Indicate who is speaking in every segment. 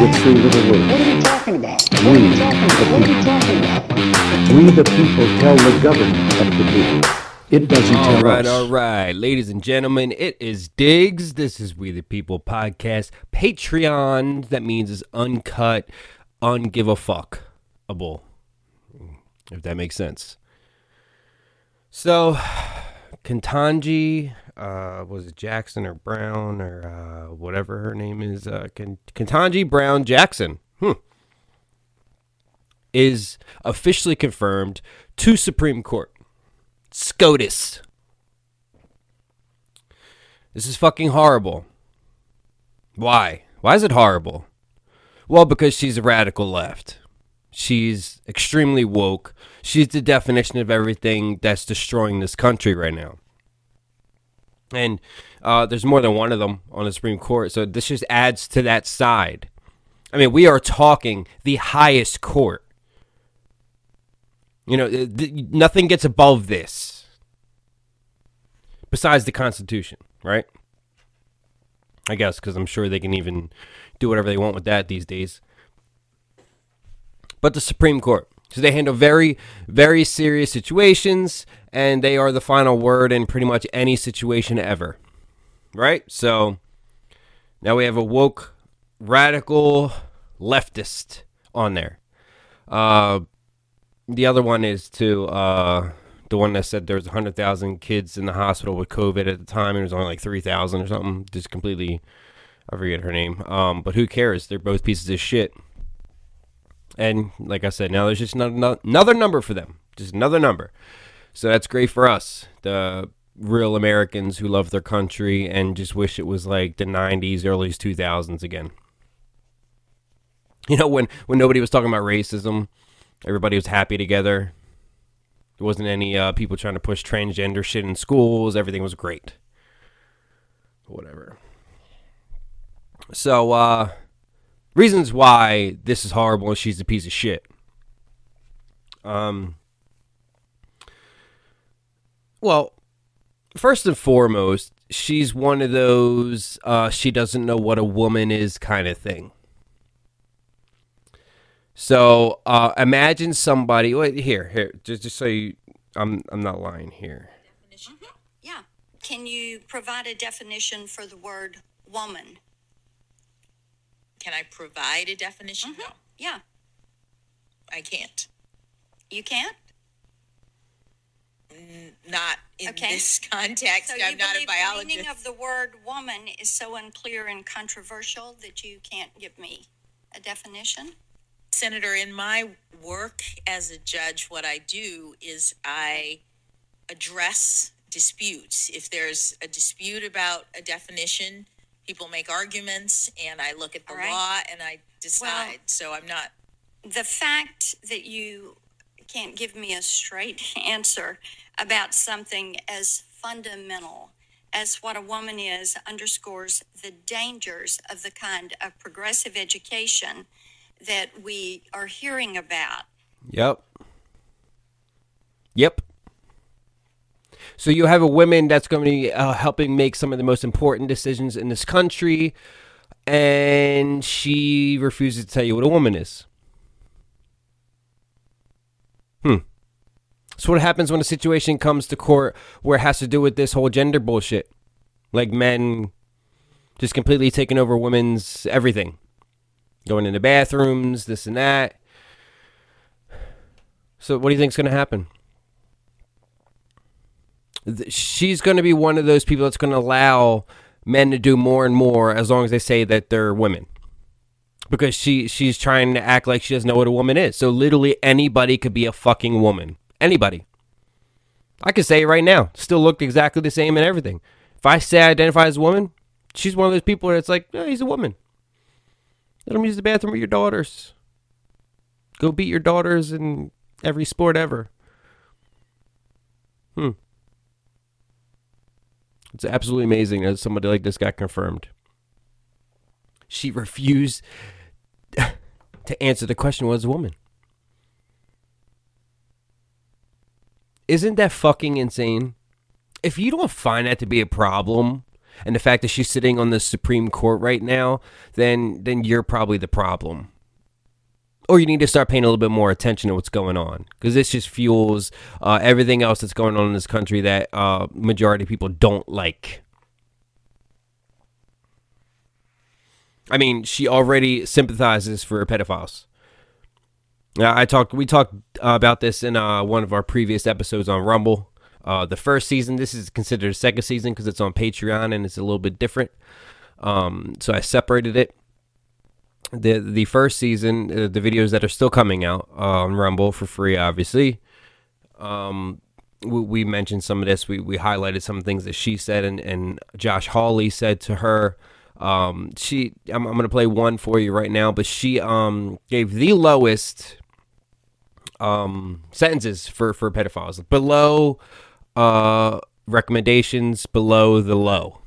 Speaker 1: with three little words.
Speaker 2: What are we talking about?
Speaker 1: We,
Speaker 2: What are we talking about? What are we talking about?
Speaker 1: We the people tell the government of the people. It doesn't
Speaker 3: All
Speaker 1: tell
Speaker 3: right,
Speaker 1: us.
Speaker 3: all right. Ladies and gentlemen, it is Diggs. This is We the People podcast. Patreon, that means is uncut, ungive a fuck able, if that makes sense. So, Ketanji, uh, was it Jackson or Brown or uh, whatever her name is? Uh, Ketanji Brown Jackson. Hmm. Is officially confirmed to Supreme Court. SCOTUS. This is fucking horrible. Why? Why is it horrible? Well, because she's a radical left. She's extremely woke. She's the definition of everything that's destroying this country right now. And uh, there's more than one of them on the Supreme Court, so this just adds to that side. I mean, we are talking the highest court. You know, th- th- nothing gets above this besides the Constitution, right? I guess because I'm sure they can even do whatever they want with that these days. But the Supreme Court, so they handle very, very serious situations, and they are the final word in pretty much any situation ever, right? So now we have a woke, radical leftist on there. Uh, the other one is to uh, the one that said there was 100,000 kids in the hospital with COVID at the time, and it was only like 3,000 or something. Just completely, I forget her name. Um, but who cares? They're both pieces of shit. And like I said, now there's just another, another number for them, just another number. So that's great for us, the real Americans who love their country and just wish it was like the 90s, early 2000s again. You know, when when nobody was talking about racism, everybody was happy together. There wasn't any uh, people trying to push transgender shit in schools. Everything was great. Whatever. So, uh, reasons why this is horrible and she's a piece of shit. Um. Well, first and foremost, she's one of those uh, she doesn't know what a woman is kind of thing. So uh, imagine somebody. Wait, here, here, just just so you, I'm I'm not lying here.
Speaker 4: Yeah. Can you provide a definition for the word woman?
Speaker 5: Can I provide a definition? Mm-hmm. No,
Speaker 4: Yeah.
Speaker 5: I can't.
Speaker 4: You can't?
Speaker 5: Not in
Speaker 4: Okay.
Speaker 5: this context.
Speaker 4: So
Speaker 5: I'm not a
Speaker 4: believe the meaning of the word woman is so unclear and controversial that you can't give me a definition?
Speaker 5: Senator, in my work as a judge, what I do is I address disputes. If there's a dispute about a definition, people make arguments, and I look at the
Speaker 4: All right.
Speaker 5: law and I decide. so I'm not.
Speaker 4: The fact that you can't give me a straight answer about something as fundamental as what a woman is underscores the dangers of the kind of progressive education that we are hearing about.
Speaker 3: Yep. Yep. So you have a woman that's going to be uh, helping make some of the most important decisions in this country, and she refuses to tell you what a woman is. Hmm. So what happens when a situation comes to court where it has to do with this whole gender bullshit, like men just completely taking over women's everything, going into bathrooms, this and that. So what do you think's going to happen? She's going to be one of those people that's going to allow men to do more and more as long as they say that they're women. Because she she's trying to act like she doesn't know what a woman is. So literally anybody could be a fucking woman. Anybody. I could say it right now. Still look exactly the same and everything. If I say I identify as a woman, she's one of those people that's like, yeah, he's a woman. Let him use the bathroom with your daughters. Go beat your daughters in every sport ever. Hmm. It's absolutely amazing that somebody like this got confirmed. She refused to answer the question was a woman. Isn't that fucking insane? If you don't find that to be a problem, and the fact that she's sitting on the Supreme Court right now, then then you're probably the problem. Or you need to start paying a little bit more attention to what's going on because this just fuels uh, everything else that's going on in this country that uh, majority of people don't like. I mean, she already sympathizes for pedophiles. I talked. We talked uh, about this in uh, one of our previous episodes on Rumble. Uh, the first season. This is considered a second season because it's on Patreon and it's a little bit different. Um, so I separated it. The The first season, uh, the videos that are still coming out uh, on Rumble for free, obviously. Um, we, we mentioned some of this. We we highlighted some things that she said and and Josh Hawley said to her. Um, she, I'm, I'm gonna play one for you right now, but she um gave the lowest um sentences for for pedophiles below uh recommendations below the low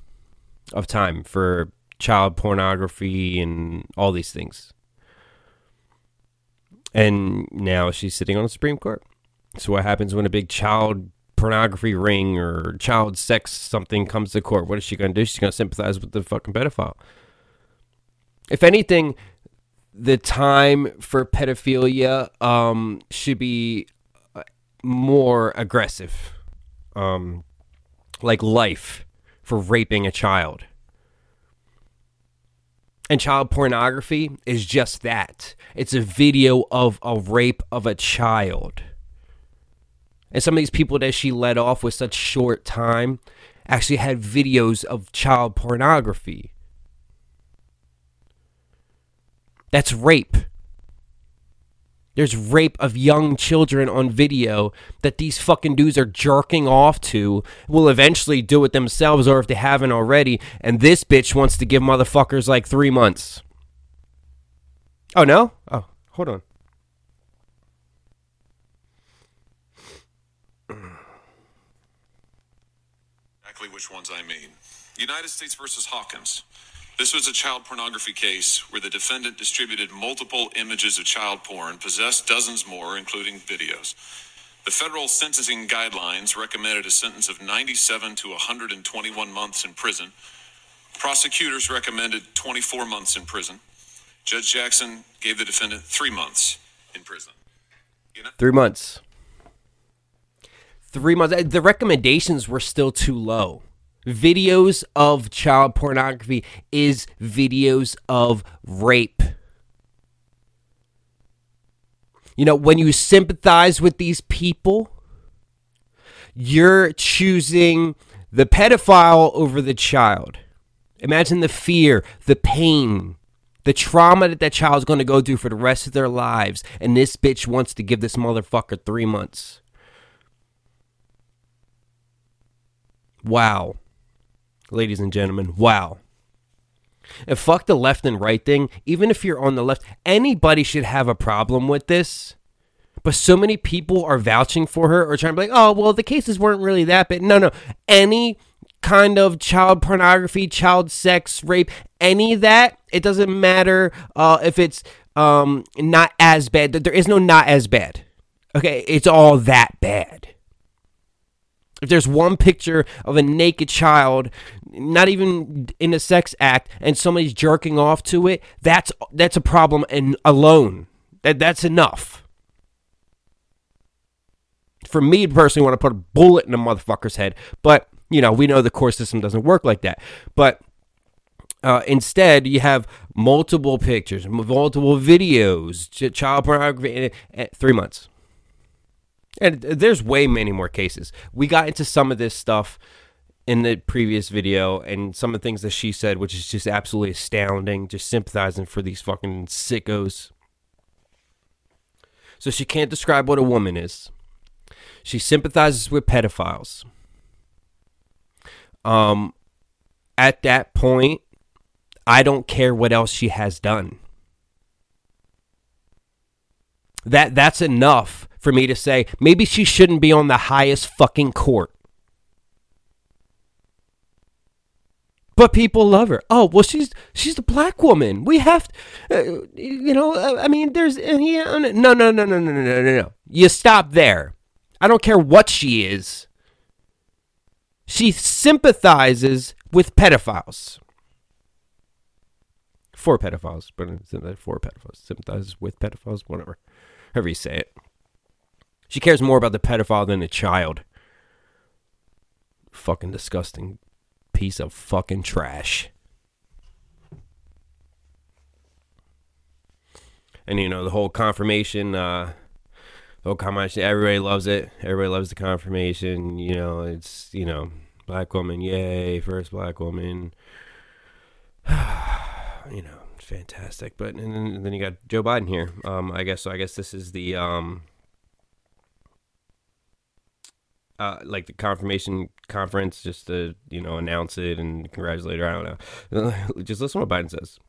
Speaker 3: of time for child pornography and all these things. And now she's sitting on the Supreme Court. So what happens when a big child pornography ring or child sex something comes to court? What is she going to do? She's going to sympathize with the fucking pedophile. If anything, the time for pedophilia um, should be uh, more aggressive, um, like life for raping a child. And child pornography is just that. It's a video of a rape of a child. And some of these people that she let off with such short time actually had videos of child pornography. That's rape. There's rape of young children on video that these fucking dudes are jerking off to. Will eventually do it themselves, or if they haven't already. And this bitch wants to give motherfuckers like three months. Oh, no? Oh, hold on.
Speaker 6: exactly which ones I mean. United States versus Hawkins. This was a child pornography case where the defendant distributed multiple images of child porn, possessed dozens more, including videos. The federal sentencing guidelines recommended a sentence of 97 to 121 months in prison. Prosecutors recommended 24 months in prison. Judge Jackson gave the defendant three months in prison.
Speaker 3: Three months. Three months. The recommendations were still too low. Videos of child pornography is videos of rape. You know, when you sympathize with these people, you're choosing the pedophile over the child. Imagine the fear, the pain, the trauma that that child's going to go through for the rest of their lives. And this bitch wants to give this motherfucker three months. Wow. Ladies and gentlemen, wow. And fuck the left and right thing. Even if you're on the left, anybody should have a problem with this. But so many people are vouching for her or trying to be like, oh, well, the cases weren't really that bad. No, no. Any kind of child pornography, child sex, rape, any of that, it doesn't matter uh, if it's um, not as bad. There is no not as bad. Okay, it's all that bad. If there's one picture of a naked child, not even in a sex act, and somebody's jerking off to it, that's that's a problem and alone. That that's enough. For me personally want to put a bullet in a motherfucker's head, but you know we know the court system doesn't work like that. But uh, instead, you have multiple pictures, multiple videos, child pornography, and, and three months. And there's way many more cases. We got into some of this stuff in the previous video and some of the things that she said, which is just absolutely astounding, just sympathizing for these fucking sickos. So she can't describe what a woman is. She sympathizes with pedophiles. Um, at that point, I don't care what else she has done. That that's enough for me to say maybe she shouldn't be on the highest fucking court. But people love her. Oh well, she's she's a black woman. We have, to, uh, you know. uh, I mean, there's uh, yeah, no, no, no, no, no, no, no, no, no. You stop there. I don't care what she is. She sympathizes with pedophiles. For pedophiles, but for pedophiles. Sympathizes with pedophiles, whatever. However you say it. She cares more about the pedophile than the child. Fucking disgusting piece of fucking trash. And you know, the whole confirmation, uh the whole confirmation, everybody loves it. Everybody loves the confirmation. You know, it's you know, black woman, yay, first black woman. you know, fantastic. But and then, and then you got Joe Biden here. Um, I guess so. I guess this is the um, uh, like the confirmation conference, just to you know announce it and congratulate her. I don't know. just listen to what Biden says.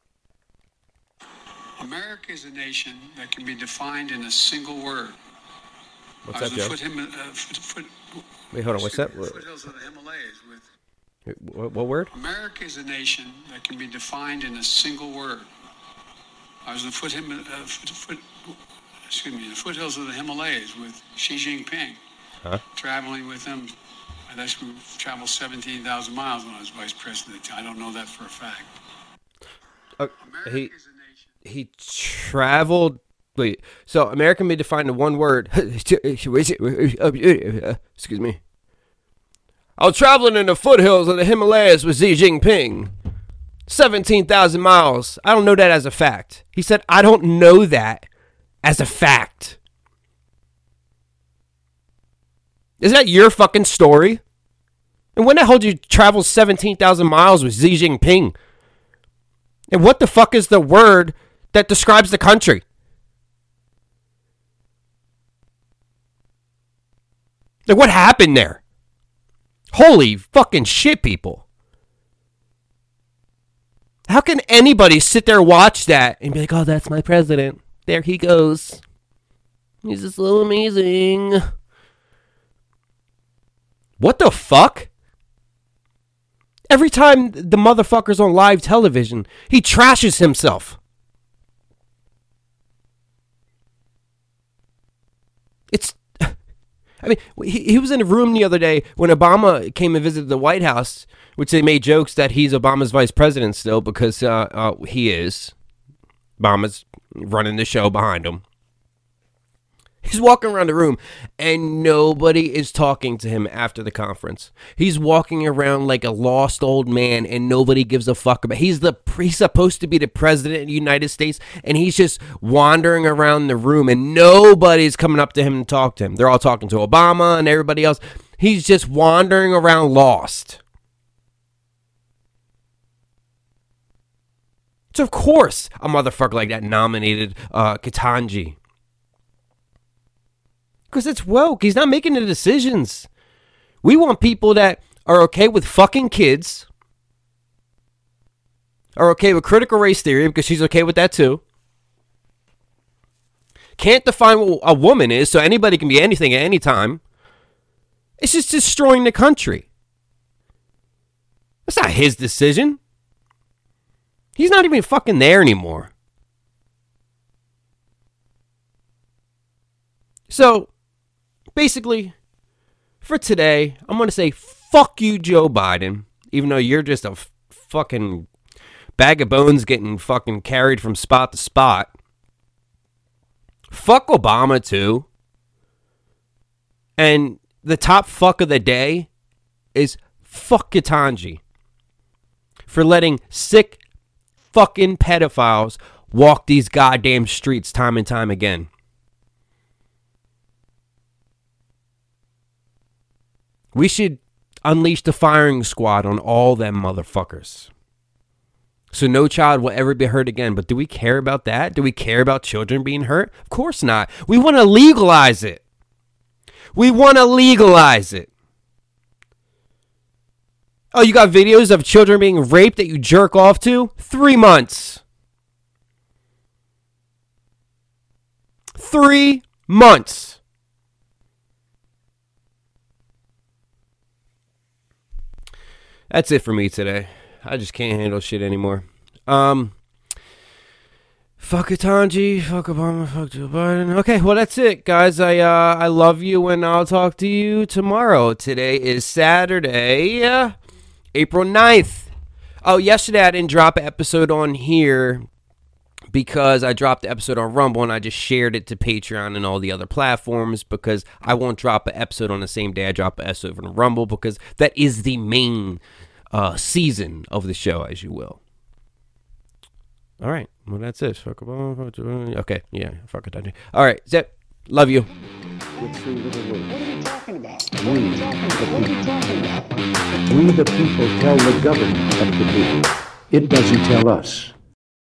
Speaker 7: America is a nation that can be defined in a single word.
Speaker 3: What's that, Joe?
Speaker 7: foot, uh, foot, foot,
Speaker 3: Wait, hold on. What's that?
Speaker 7: Foothills of the Himalayas. With
Speaker 3: what, what word?
Speaker 7: America is a nation that can be defined in a single word. I was the foot, him, uh, foot, foot, excuse me, the foothills of the Himalayas with Xi Jinping.
Speaker 3: Huh?
Speaker 7: Traveling with him. I actually traveled 17,000 miles when I was vice president. I don't know that for a fact.
Speaker 3: Uh, he
Speaker 7: a nation.
Speaker 3: he traveled. Wait, so America can be defined in one word. Excuse me. I was traveling in the foothills of the Himalayas with Xi Jinping. 17,000 miles. I don't know that as a fact. He said, I don't know that as a fact. Is that your fucking story? And when the hell did you travel 17,000 miles with Xi Jinping? And what the fuck is the word that describes the country? Like, what happened there? Holy fucking shit, people. How can anybody sit there, watch that, and be like, oh, that's my president? There he goes. He's just so amazing. What the fuck? Every time the motherfucker's on live television, he trashes himself. It's. I mean, he, he was in a room the other day when Obama came and visited the White House, which they made jokes that he's Obama's vice president still because uh, uh, he is. Obama's running the show behind him. He's walking around the room and nobody is talking to him after the conference. He's walking around like a lost old man and nobody gives a fuck about. He's the he's supposed to be the president of the United States and he's just wandering around the room and nobody's coming up to him and talk to him. They're all talking to Obama and everybody else. He's just wandering around lost. So of course a motherfucker like that nominated uh, Ketanji. Because it's woke. He's not making the decisions. We want people that are okay with fucking kids, are okay with critical race theory because she's okay with that too. Can't define what a woman is, so anybody can be anything at any time. It's just destroying the country. That's not his decision. He's not even fucking there anymore. So, basically, for today, I'm going to say fuck you, Joe Biden, even though you're just a f- fucking bag of bones getting fucking carried from spot to spot. Fuck Obama, too. And the top fuck of the day is fuck Ketanji for letting sick fucking pedophiles walk these goddamn streets time and time again. We should unleash the firing squad on all them motherfuckers. So no child will ever be hurt again. But do we care about that? Do we care about children being hurt? Of course not. We want to legalize it. We want to legalize it. Oh, you got videos of children being raped that you jerk off to? Three months. Three months. That's it for me today. I just can't handle shit anymore. Um, fuck Ketanji, fuck Obama, fuck Joe Biden. Okay, well that's it, guys. I uh, I love you, and I'll talk to you tomorrow. Today is Saturday, uh, April 9th. Oh, yesterday I didn't drop an episode on here because I dropped the episode on Rumble and I just shared it to Patreon and all the other platforms because I won't drop an episode on the same day I drop an episode on Rumble because that is the main uh, season of the show, as you will. All right. Well, that's it. Okay. Yeah. Fuck it. All right. Zip. Love you.
Speaker 1: With three little words.
Speaker 2: What are you talking about?
Speaker 1: We,
Speaker 2: What are talking about?
Speaker 1: We the people tell the government what to do. It doesn't tell us.